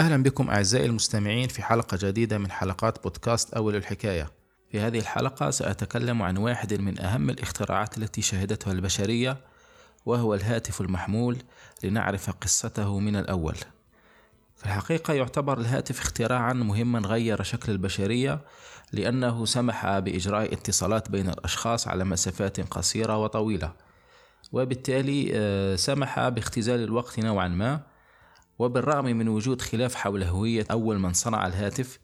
أهلا بكم أعزائي المستمعين في حلقة جديدة من حلقات بودكاست أول الحكاية. في هذه الحلقة سأتكلم عن واحد من أهم الاختراعات التي شهدتها البشرية وهو الهاتف المحمول لنعرف قصته من الأول. في الحقيقة يعتبر الهاتف اختراعا مهما غير شكل البشرية لأنه سمح بإجراء اتصالات بين الأشخاص على مسافات قصيرة وطويلة. وبالتالي آه، سمح باختزال الوقت نوعا ما وبالرغم من وجود خلاف حول هوية أول من صنع الهاتف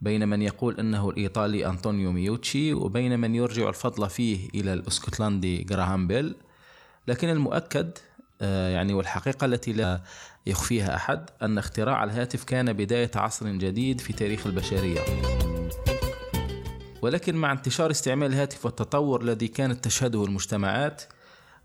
بين من يقول أنه الإيطالي أنطونيو ميوتشي وبين من يرجع الفضل فيه إلى الأسكتلندي جراهام بيل. لكن المؤكد آه، يعني والحقيقة التي لا يخفيها أحد أن اختراع الهاتف كان بداية عصر جديد في تاريخ البشرية. ولكن مع انتشار استعمال الهاتف والتطور الذي كانت تشهده المجتمعات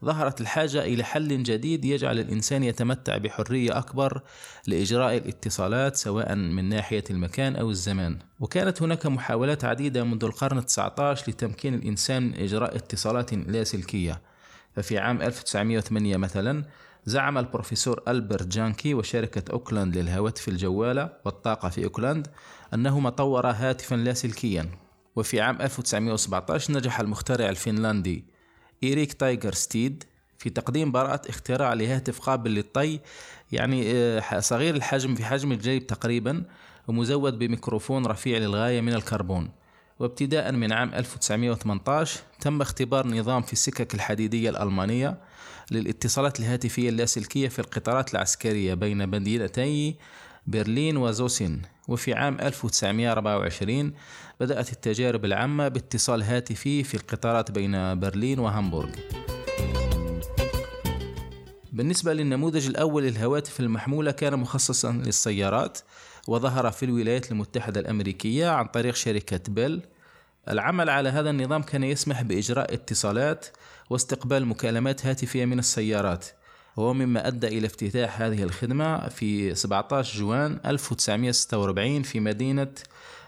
ظهرت الحاجة إلى حل جديد يجعل الإنسان يتمتع بحرية أكبر لإجراء الاتصالات سواء من ناحية المكان أو الزمان. وكانت هناك محاولات عديدة منذ القرن التسعة عشر لتمكين الإنسان من إجراء اتصالات لاسلكية ففي عام 1908 مثلا زعم البروفيسور ألبرت جانكي وشركة أوكلاند للهواتف الجوالة والطاقة في أوكلاند أنهما طور هاتفا لاسلكيا وفي عام 1917 نجح المخترع الفنلندي إيريك تايجر ستيد في تقديم براءة اختراع لهاتف قابل للطي يعني آه، صغير الحجم في حجم الجيب تقريبا ومزود بميكروفون رفيع للغاية من الكربون. وابتداء من عام 1918 تم اختبار نظام في السكك الحديدية الألمانية للاتصالات الهاتفية اللاسلكية في القطارات العسكرية بين مدينتي برلين وزوسين وفي عام 1924 بدأت التجارب العامة باتصال هاتفي في القطارات بين برلين وهامبورغ. بالنسبة للنموذج الأول للهواتف المحمولة كان مخصصا للسيارات وظهر في الولايات المتحدة الأمريكية عن طريق شركة بيل. العمل على هذا النظام كان يسمح بإجراء اتصالات واستقبال مكالمات هاتفية من السيارات. وهو مما أدى إلى افتتاح هذه الخدمة في 17 جوان 1946 في مدينة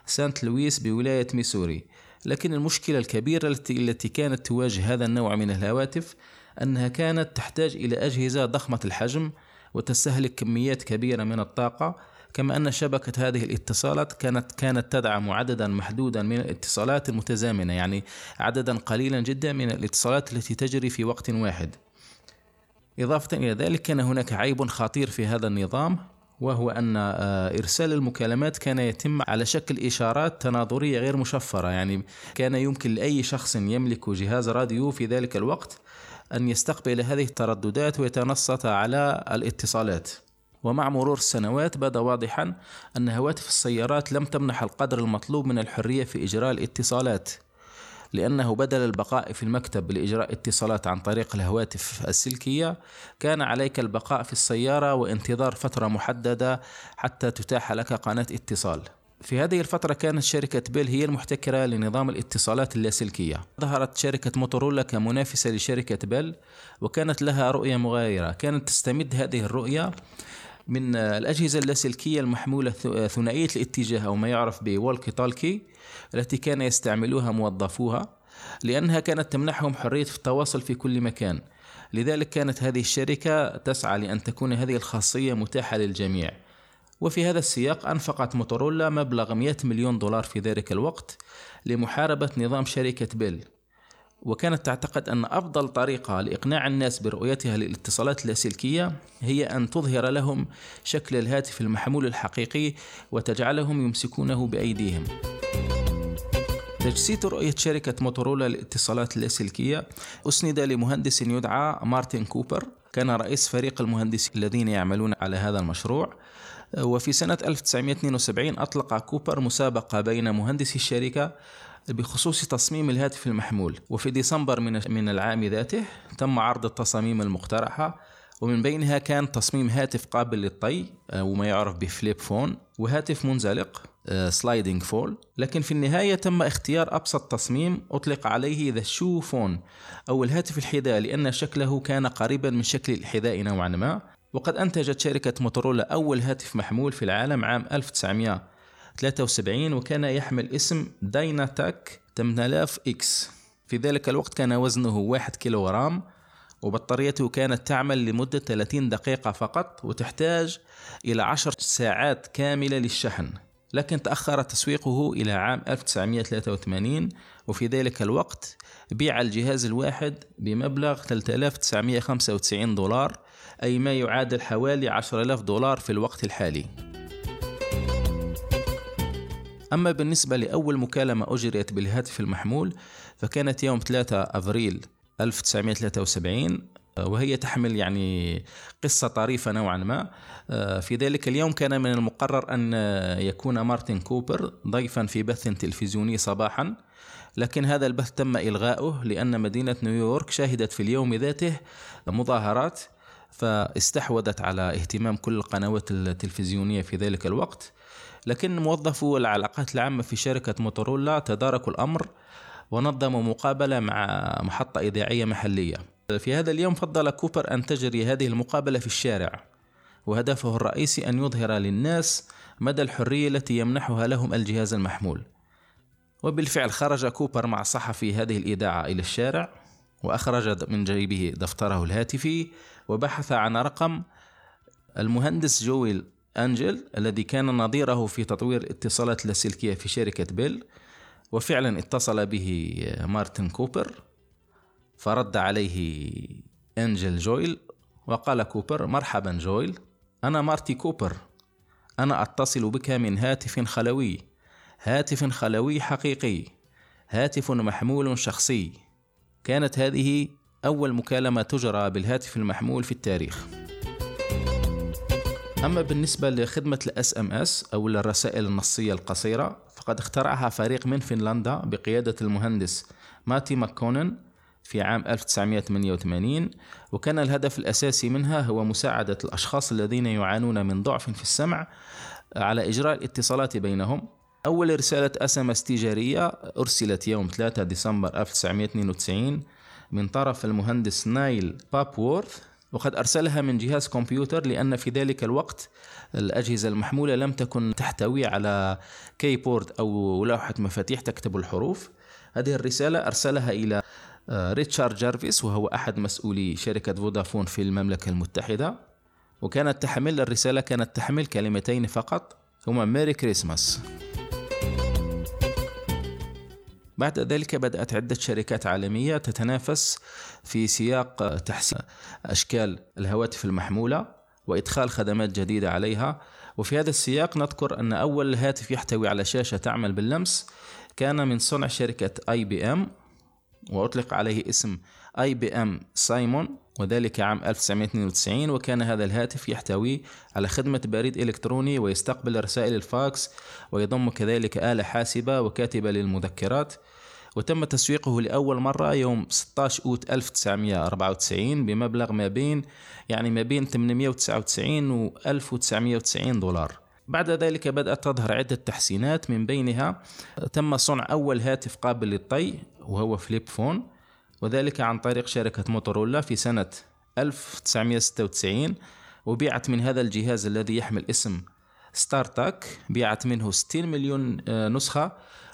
سانت لويس بولاية ميسوري. لكن المشكلة الكبيرة التي, كانت تواجه هذا النوع من الهواتف أنها كانت تحتاج إلى أجهزة ضخمة الحجم وتستهلك كميات كبيرة من الطاقة. كما أن شبكة هذه الاتصالات كانت كانت تدعم عددا محدودا من الاتصالات المتزامنة يعني عددا قليلا جدا من الاتصالات التي تجري في وقت واحد. إضافة إلى ذلك كان هناك عيب خطير في هذا النظام وهو أن آه، إرسال المكالمات كان يتم على شكل إشارات تناظرية غير مشفرة. يعني كان يمكن لأي شخص يملك جهاز راديو في ذلك الوقت أن يستقبل هذه الترددات ويتنصت على الاتصالات. ومع مرور السنوات بدا واضحا أن هواتف السيارات لم تمنح القدر المطلوب من الحرية في إجراء الاتصالات. لأنه بدل البقاء في المكتب لإجراء اتصالات عن طريق الهواتف السلكية كان عليك البقاء في السيارة وانتظار فترة محددة حتى تتاح لك قناة اتصال. في هذه الفترة كانت شركة بيل هي المحتكرة لنظام الاتصالات اللاسلكية. ظهرت شركة موتورولا كمنافسة لشركة بيل وكانت لها رؤية مغايرة. كانت تستمد هذه الرؤية من الأجهزة اللاسلكية المحمولة ثنائية الاتجاه أو ما يعرف بولكي تالكي التي كان يستعملوها موظفوها لأنها كانت تمنحهم حرية التواصل في كل مكان. لذلك كانت هذه الشركة تسعى لأن تكون هذه الخاصية متاحة للجميع. وفي هذا السياق أنفقت موتورولا مبلغ 100 مليون دولار في ذلك الوقت لمحاربة نظام شركة بيل. وكانت تعتقد أن أفضل طريقة لإقناع الناس برؤيتها للاتصالات اللاسلكية هي أن تظهر لهم شكل الهاتف المحمول الحقيقي وتجعلهم يمسكونه بأيديهم. تجسيد رؤية شركة موتورولا للاتصالات اللاسلكية أسند لمهندس يدعى مارتن كوبر. كان رئيس فريق المهندسين الذين يعملون على هذا المشروع. وفي سنة 1972 أطلق كوبر مسابقة بين مهندسي الشركة بخصوص تصميم الهاتف المحمول. وفي ديسمبر من العام ذاته تم عرض التصاميم المقترحة ومن بينها كان تصميم هاتف قابل للطي آه، وما يعرف ب flip phone وهاتف منزلق sliding آه، phone لكن في النهاية تم اختيار أبسط تصميم أطلق عليه the shoe phone أو الهاتف الحذاء لأن شكله كان قريبا من شكل الحذاء نوعا ما. وقد أنتجت شركة موتورولا أول هاتف محمول في العالم عام 1973 وكان يحمل اسم DynaTAC 8000 X. في ذلك الوقت كان وزنه 1 كيلوغرام وبطاريته كانت تعمل لمدة 30 دقيقة فقط وتحتاج إلى 10 ساعات كاملة للشحن. لكن تأخر تسويقه إلى عام 1983 وفي ذلك الوقت بيع الجهاز الواحد بمبلغ 3995 دولار أي ما يعادل حوالي 10000 دولار في الوقت الحالي. أما بالنسبة لأول مكالمة أجريت بالهاتف المحمول فكانت يوم 3 أبريل 1973 وهي تحمل يعني قصة طريفة نوعا ما. في ذلك اليوم كان من المقرر أن يكون مارتن كوبر ضيفا في بث تلفزيوني صباحا لكن هذا البث تم إلغاؤه لأن مدينة نيويورك شهدت في اليوم ذاته مظاهرات فاستحوذت على اهتمام كل القنوات التلفزيونية في ذلك الوقت. لكن موظفو العلاقات العامة في شركة موتورولا تداركوا الأمر ونظموا مقابلة مع محطة إذاعية محلية. في هذا اليوم فضل كوبر أن تجري هذه المقابلة في الشارع وهدفه الرئيسي أن يظهر للناس مدى الحرية التي يمنحها لهم الجهاز المحمول. وبالفعل خرج كوبر مع صحفي هذه الإذاعة إلى الشارع وأخرج من جيبه دفتره الهاتفي وبحث عن رقم المهندس جويل أنجل الذي كان نظيره في تطوير الاتصالات اللاسلكية في شركة بيل. وفعلا اتصل به مارتن كوبر فرد عليه أنجل جويل وقال كوبر مرحبا جويل أنا مارتي كوبر أنا أتصل بك من هاتف خلوي هاتف خلوي حقيقي هاتف محمول شخصي. كانت هذه أول مكالمة تجرى بالهاتف المحمول في التاريخ. أما بالنسبة لخدمة ال SMS أو الرسائل النصية القصيرة فقد اخترعها فريق من فنلندا بقيادة المهندس ماتي ماكونن في عام 1988 وكان الهدف الأساسي منها هو مساعدة الأشخاص الذين يعانون من ضعف في السمع على إجراء الاتصالات بينهم. أول رسالة SMS تجارية أرسلت يوم 3 ديسمبر 1992 من طرف المهندس نايل بابورث وقد أرسلها من جهاز كمبيوتر لأن في ذلك الوقت الأجهزة المحمولة لم تكن تحتوي على keyboard أو لوحة مفاتيح تكتب الحروف. هذه الرسالة أرسلها إلى آه، ريتشارد جارفيس وهو أحد مسؤولي شركة فودافون في المملكة المتحدة. وكانت تحمل الرسالة كانت تحمل كلمتين فقط هما Merry Christmas. بعد ذلك بدأت عدة شركات عالمية تتنافس في سياق تحسين أشكال الهواتف المحمولة وإدخال خدمات جديدة عليها. وفي هذا السياق نذكر أن أول هاتف يحتوي على شاشة تعمل باللمس كان من صنع شركة IBM وأطلق عليه اسم IBM Simon وذلك عام 1992 وكان هذا الهاتف يحتوي على خدمة بريد إلكتروني ويستقبل رسائل الفاكس ويضم كذلك آلة حاسبة وكاتبة للمذكرات. وتم تسويقه لأول مرة يوم 16 أوت 1994 بمبلغ ما بين يعني ما بين 899 و 1990 دولار. بعد ذلك بدأت تظهر عدة تحسينات من بينها تم صنع أول هاتف قابل للطي وهو flip phone. وذلك عن طريق شركة موتورولا في سنة 1996 وبيعت من هذا الجهاز الذي يحمل اسم StarTAC بيعت منه 60 مليون آه، نسخة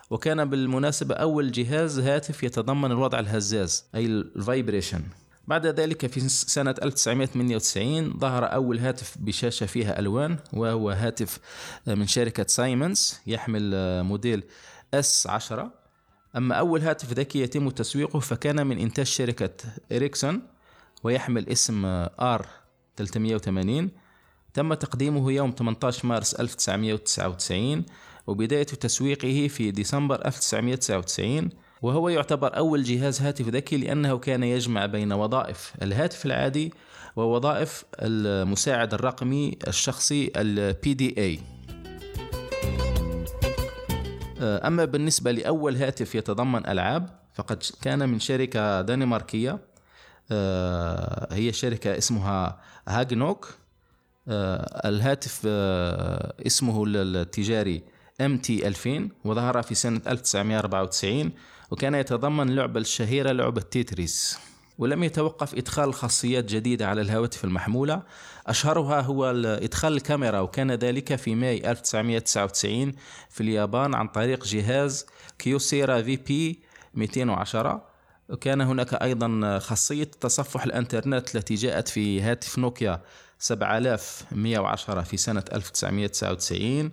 وكان بالمناسبة أول جهاز هاتف يتضمن الوضع الهزاز أي ال vibration بعد ذلك في سنة 1998 ظهر أول هاتف بشاشة فيها ألوان وهو هاتف آه، من شركة سايمونز يحمل آه، موديل S10 أما أول هاتف ذكي يتم تسويقه فكان من إنتاج شركة إريكسون ويحمل اسم R 380 تم تقديمه يوم 18 مارس 1999 وبداية تسويقه في ديسمبر 1999 وهو يعتبر أول جهاز هاتف ذكي لأنه كان يجمع بين وظائف الهاتف العادي ووظائف المساعد الرقمي الشخصي ال PDA أما بالنسبة لأول هاتف يتضمن ألعاب فقد كان من شركة دنماركية آه، هي شركة اسمها Hagenuk. آه، الهاتف اسمه التجاري MT 2000 وظهر في سنة 1994 وكان يتضمن اللعبة الشهيرة لعبة Tetris. ولم يتوقف إدخال خاصيات جديدة على الهواتف المحمولة. أشهرها هو إدخال الكاميرا وكان ذلك في ماي 1999 في اليابان عن طريق جهاز كيوسيرا في بي 210 وكان هناك أيضا خاصية تصفح الإنترنت التي جاءت في هاتف نوكيا 7110 في سنة 1999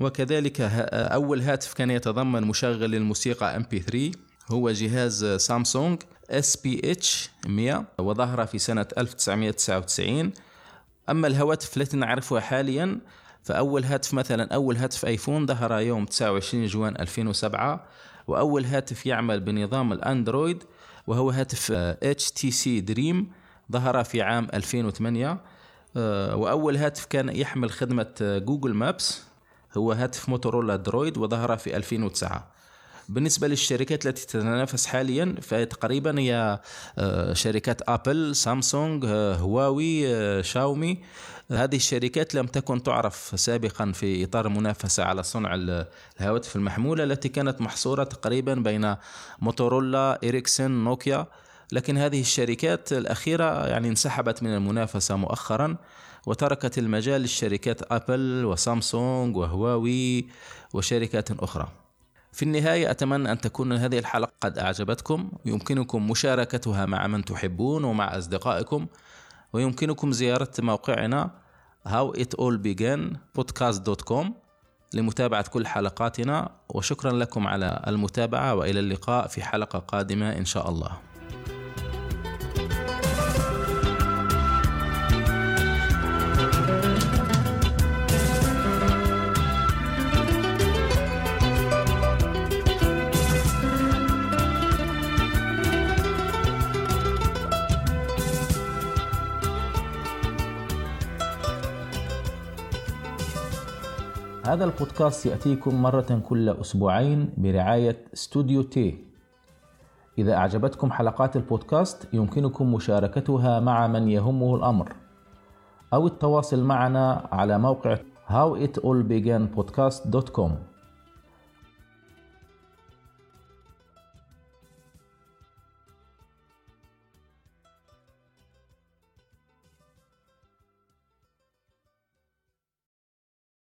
وكذلك أول هاتف كان يتضمن مشغل للموسيقى MP3 هو جهاز سامسونج SPH 100 وظهر في سنة 1999 أما الهواتف التي نعرفها حاليا فأول هاتف مثلا أول هاتف آيفون ظهر يوم 29 جوان 2007 وأول هاتف يعمل بنظام الأندرويد وهو هاتف HTC Dream ظهر في عام 2008 آه، وأول هاتف كان يحمل خدمة Google Maps هو هاتف Motorola Droid وظهر في 2009 بالنسبة للشركات التي تتنافس حاليا فتقريبا هي آه، شركات أبل سامسونج آه، هواوي آه، شاومي. هذه الشركات لم تكن تعرف سابقا في إطار المنافسة على صنع الهواتف المحمولة التي كانت محصورة تقريبا بين موتورولا إريكسن نوكيا. لكن هذه الشركات الأخيرة يعني انسحبت من المنافسة مؤخرا وتركت المجال للشركات أبل وسامسونج وهواوي وشركات أخرى. في النهاية أتمنى أن تكون هذه الحلقة قد أعجبتكم. يمكنكم مشاركتها مع من تحبون ومع أصدقائكم. ويمكنكم زيارة موقعنا howitallbegan.podcast.com لمتابعة كل حلقاتنا. وشكرا لكم على المتابعة وإلى اللقاء في حلقة قادمة إن شاء الله. هذا البودكاست يأتيكم مرة كل أسبوعين برعاية استوديو تي إذا أعجبتكم حلقات البودكاست يمكنكم مشاركتها مع من يهمه الأمر. أو التواصل معنا على موقع howitallbeganpodcast.com